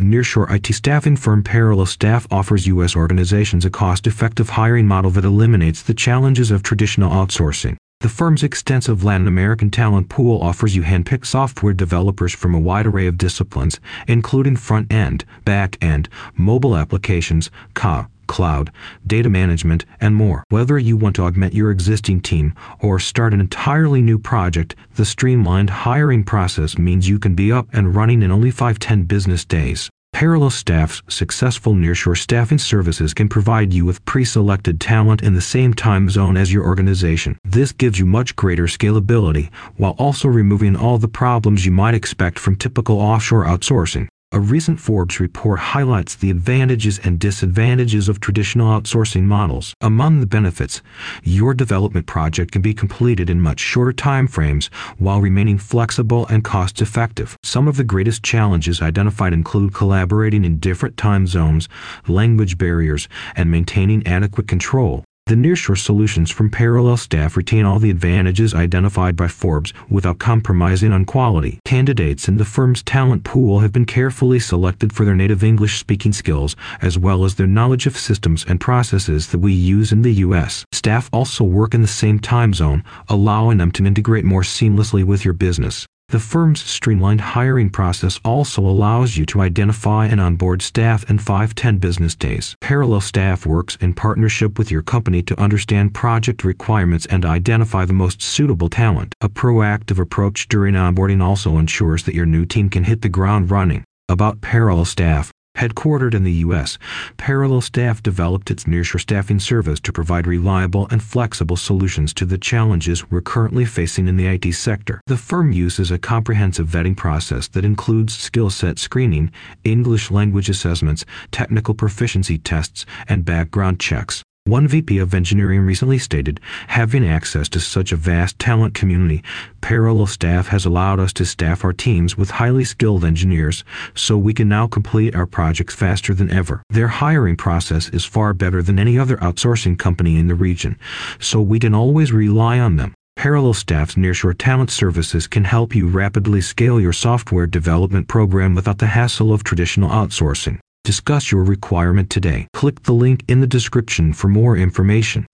Nearshore IT staffing firm Parallel Staff offers U.S. organizations a cost-effective hiring model that eliminates the challenges of traditional outsourcing. The firm's extensive Latin American talent pool offers you handpicked software developers from a wide array of disciplines, including front-end, back-end, mobile applications, QA, cloud, data management, and more. Whether you want to augment your existing team or start an entirely new project, the streamlined hiring process means you can be up and running in only 5-10 business days. Parallel Staff's successful nearshore staffing services can provide you with pre-selected talent in the same time zone as your organization. This gives you much greater scalability while also removing all the problems you might expect from typical offshore outsourcing. A recent Forbes report highlights the advantages and disadvantages of traditional outsourcing models. Among the benefits, your development project can be completed in much shorter time frames while remaining flexible and cost effective. Some of the greatest challenges identified include collaborating in different time zones, language barriers, and maintaining adequate control. The nearshore solutions from Parallel Staff retain all the advantages identified by Forbes without compromising on quality. Candidates in the firm's talent pool have been carefully selected for their native English speaking skills as well as their knowledge of systems and processes that we use in the U.S. Staff also work in the same time zone, allowing them to integrate more seamlessly with your business. The firm's streamlined hiring process also allows you to identify and onboard staff in 5-10 business days. Parallel Staff works in partnership with your company to understand project requirements and identify the most suitable talent. A proactive approach during onboarding also ensures that your new team can hit the ground running. About Parallel Staff, Headquartered in the U.S., Parallel Staff developed its nearshore staffing service to provide reliable and flexible solutions to the challenges we're currently facing in the IT sector. The firm uses a comprehensive vetting process that includes skill set screening, English language assessments, technical proficiency tests, and background checks. One VP of engineering recently stated, having access to such a vast talent community, Parallel Staff has allowed us to staff our teams with highly skilled engineers, so we can now complete our projects faster than ever. Their hiring process is far better than any other outsourcing company in the region, so we can always rely on them. Parallel Staff's nearshore talent services can help you rapidly scale your software development program without the hassle of traditional outsourcing. Discuss your requirement today. Click the link in the description for more information.